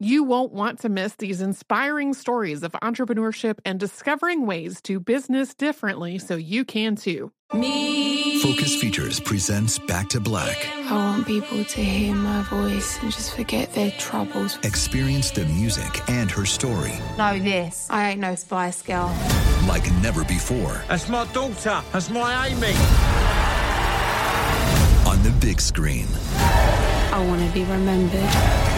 You won't want to miss these inspiring stories of entrepreneurship and discovering ways to business differently so you can too. Me. Focus Features presents Back to Black. I want people to hear my voice and just forget their troubles. Experience the music and her story. Know this. I ain't no Spice Girl. Like never before. That's my daughter. That's my Amy. On the big screen. I want to be remembered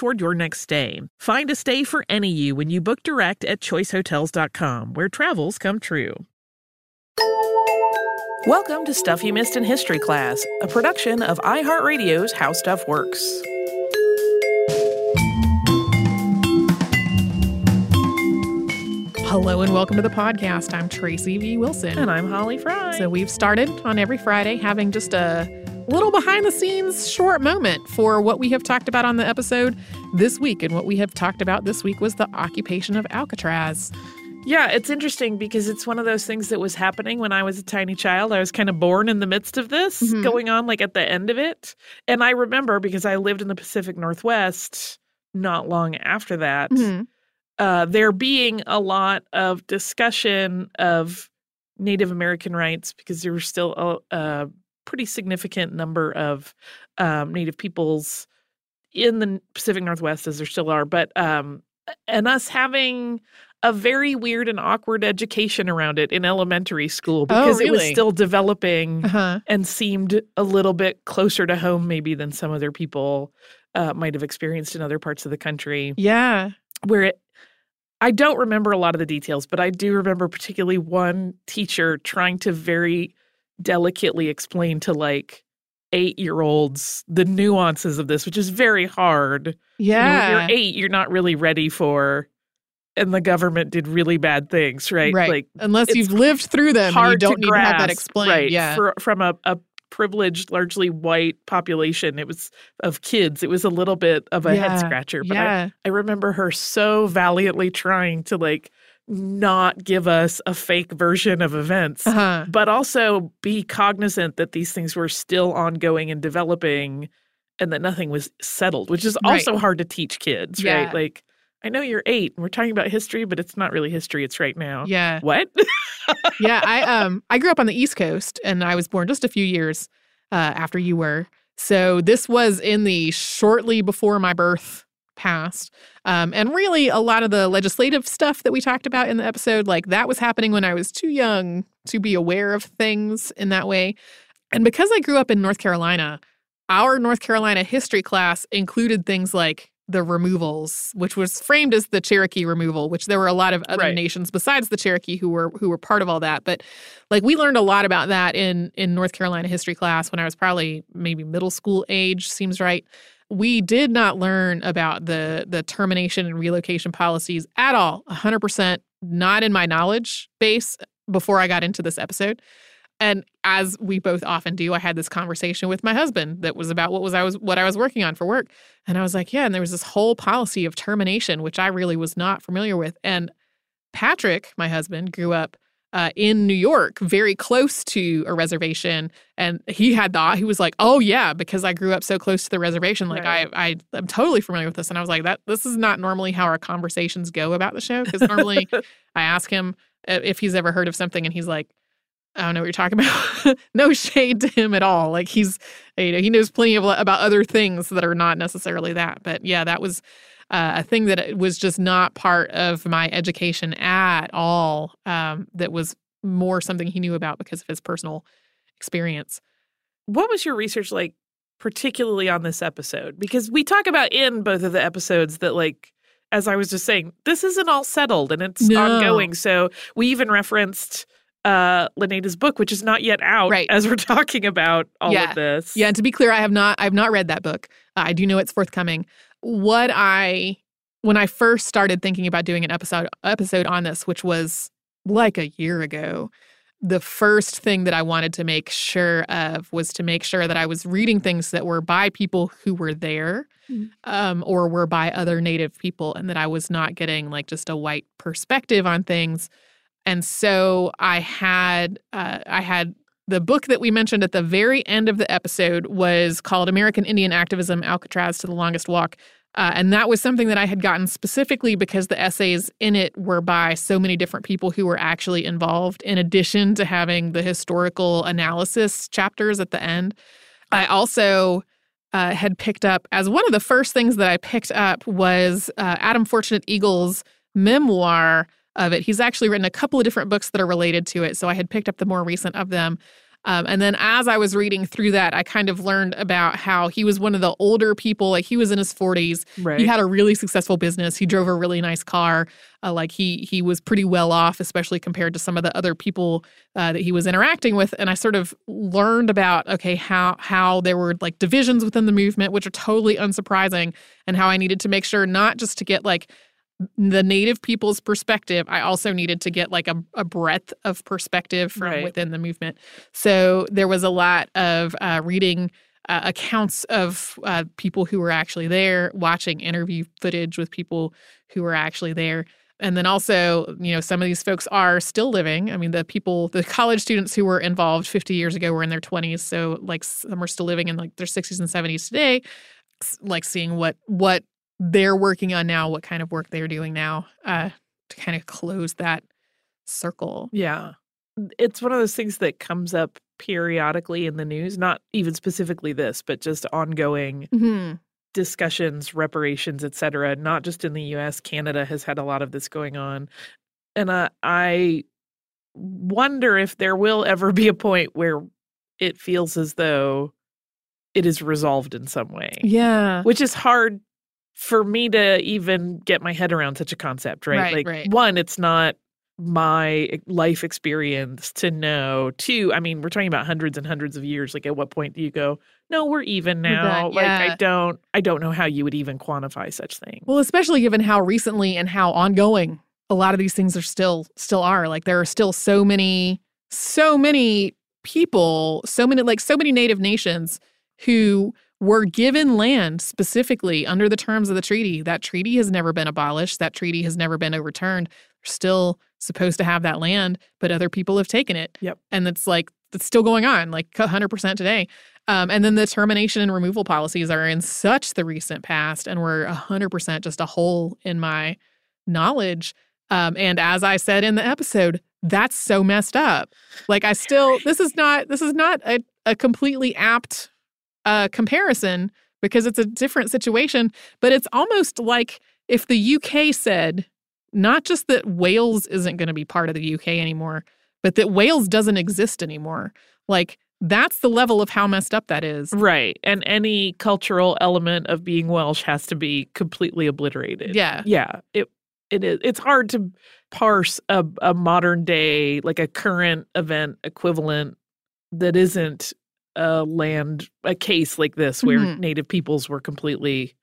toward your next stay. Find a stay for any you when you book direct at choicehotels.com, where travels come true. Welcome to Stuff You Missed in History Class, a production of iHeartRadio's How Stuff Works. Hello and welcome to the podcast. I'm Tracy V. Wilson. And I'm Holly Fry. So we've started on every Friday having just a little behind the scenes short moment for what we have talked about on the episode this week. And what we have talked about this week was the occupation of Alcatraz. Yeah, it's interesting because it's one of those things that was happening when I was a tiny child. I was kind of born in the midst of this Mhm. going on, like at the end of it. And I remember because I lived in the Pacific Northwest not long after that, Mhm. uh, there being a lot of discussion of Native American rights because there were still a, a pretty significant number of um, Native peoples in the Pacific Northwest, as there still are. But um, and us having a very weird and awkward education around it in elementary school because it was still developing Uh-huh. and seemed a little bit closer to home, maybe than some other people uh, might have experienced in other parts of the country Yeah. where it I don't remember a lot of the details, but I do remember particularly one teacher trying to very delicately explain to like eight year olds the nuances of this, which is very hard. You know, Yeah. you're eight, you're not really ready for and the government did really bad things, right? Right. Like Unless you've lived through them, and you don't to need grasp, to have that explained. Right. Yeah. For, from a, a privileged, largely white population, it was of kids. It was a little bit of a head Yeah. scratcher. But I. I remember her so valiantly trying to like not give us a fake version of events, Uh-huh. but also be cognizant that these things were still ongoing and developing and that nothing was settled, which is Right. also hard to teach kids, Yeah. right? Like, I know you're eight and we're talking about history, but it's not really history, it's right now. Yeah. What? yeah, I um I grew up on the East Coast and I was born just a few years uh, after you were. So this was in the shortly before my birth passed. Um, and really a lot of the legislative stuff that we talked about in the episode, like that was happening when I was too young to be aware of things in that way. And because I grew up in North Carolina, our North Carolina history class included things like the removals, which was framed as the Cherokee removal, which there were a lot of other Right. nations besides the Cherokee who were who were part of all that. But like we learned a lot about that in in North Carolina history class when I was probably maybe middle school age, seems right. We did not learn about the the termination and relocation policies at all. 100% not in my knowledge base before I got into this episode. And as we both often do, I had this conversation with my husband that was about what was I was what I was working on for work. And I was like, yeah, and there was this whole policy of termination, which I really was not familiar with. And Patrick, my husband, grew up uh, in New York, very close to a reservation, and he had the he was like, "Oh yeah," because I grew up so close to the reservation. Like Right. I, I, I'm totally familiar with this, and I was like, "That this is not normally how our conversations go about the show." Because normally, I ask him uh, if he's ever heard of something, and he's like, "I don't know what you're talking about." no shade to him at all. Like he's, you know, he knows plenty of about other things that are not necessarily that. But yeah, that was uh, a thing that was just not part of my education at all. Um, that was more something he knew about because of his personal experience. What was your research like, particularly on this episode? Because we talk about in both of the episodes that, like, as I was just saying, this isn't all settled and it's No. ongoing. So we even referenced uh book, which is not yet out Right. as we're talking about all Yeah. of this. Yeah, and to be clear, I have not I have not read that book. Uh, I do know it's forthcoming. What I when I first started thinking about doing an episode episode on this, which was like a year ago, the first thing that I wanted to make sure of was to make sure that I was reading things that were by people who were there Mhm. um, or were by other Native people, and that I was not getting like just a white perspective on things. And so I had uh, I had the book that we mentioned at the very end of the episode was called American Indian Activism Alcatraz to the Longest Walk. Uh, and that was something that I had gotten specifically because the essays in it were by so many different people who were actually involved, in addition to having the historical analysis chapters at the end. I also uh, had picked up, as one of the first things that I picked up was uh, Adam Fortunate Eagle's memoir of it. He's actually written a couple of different books that are related to it. So I had picked up the more recent of them. Um, and then as I was reading through that, I kind of learned about how he was one of the older people. Like he was in his 40s. Right. He had a really successful business. He drove a really nice car. Uh, like he he was pretty well off, especially compared to some of the other people uh, that he was interacting with. And I sort of learned about okay how how there were like divisions within the movement, which are totally unsurprising, and how I needed to make sure not just to get like the native people's perspective i also needed to get like a, a breadth of perspective from Right. within the movement. So there was a lot of uh, reading uh, accounts of uh, people who were actually there watching interview footage with people who were actually there. And then also you know some of these folks are still living. I mean the people the college students who were involved 50 years ago were in their 20s so like some are still living in like their 60s and 70s today. Like seeing what what they're working on now, what kind of work they're doing now, uh, to kind of close that circle. Yeah. It's one of those things that comes up periodically in the news, not even specifically this, but just ongoing Mm-hmm. discussions, reparations, et cetera, not just in the US. Canada has had a lot of this going on. And uh, I wonder if there will ever be a point where it feels as though it is resolved in some way, Yeah. which is hard for me to even get my head around such a concept, right? Right, like, right. one, it's not my e, life experience to know. Two, I mean, we're talking about hundreds and hundreds of years. Like, at what point do you go, no, we're even now? done, Like, I don't, I don't know how you would even quantify such things. Well, especially given how recently and how ongoing a lot of these things are still still are. Like there are still so many, so many people, so many like so many native nations who were given land specifically under the terms of the treaty. That treaty has never been abolished. That treaty has never been overturned. They're still supposed to have that land, but other people have taken it. Yep. And it's like it's still going on, like 100% today. Um, and then the termination and removal policies are in such the recent past and were 100% just a hole in my knowledge. Um, and as I said in the episode, that's so messed up. Like I still, this is not, this is not a, a completely apt uh, comparison because it's a different situation. But it's almost like if the UK said, not just that Wales isn't going to be part of the UK anymore, but that Wales doesn't exist anymore. Like that's the level of how messed up that is. Right. And any cultural element of being Welsh has to be completely obliterated. Yeah. Yeah. It it is it's hard to parse a, a modern day, like a current event equivalent that isn't a land a case like this where Mhm. native peoples were completely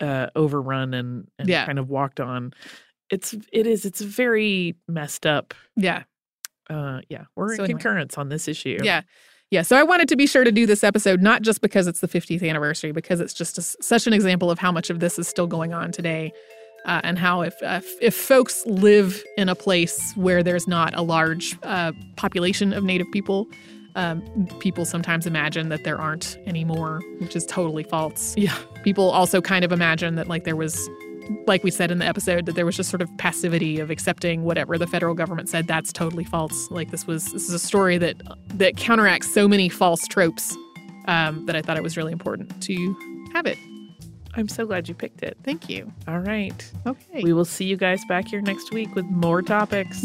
uh overrun and, and Yeah. kind of walked on. It's it is it's very messed up. Yeah. Uh, yeah, we're So in anyway. concurrence on this issue. Yeah. Yeah. So I wanted to be sure to do this episode, not just because it's the 50th anniversary, because it's just a such an example of how much of this is still going on today. Uh, and how if, uh, if if folks live in a place where there's not a large uh, population of Native people, um, people sometimes imagine that there aren't anymore, which is totally false. Yeah. People also kind of imagine that like there was, like we said in the episode, that there was just sort of passivity of accepting whatever the federal government said. That's totally false. Like this was this is a story that that counteracts so many false tropes um, that I thought it was really important to have it. I'm so glad you picked it. Thank you. All right. Okay. We will see you guys back here next week with more topics.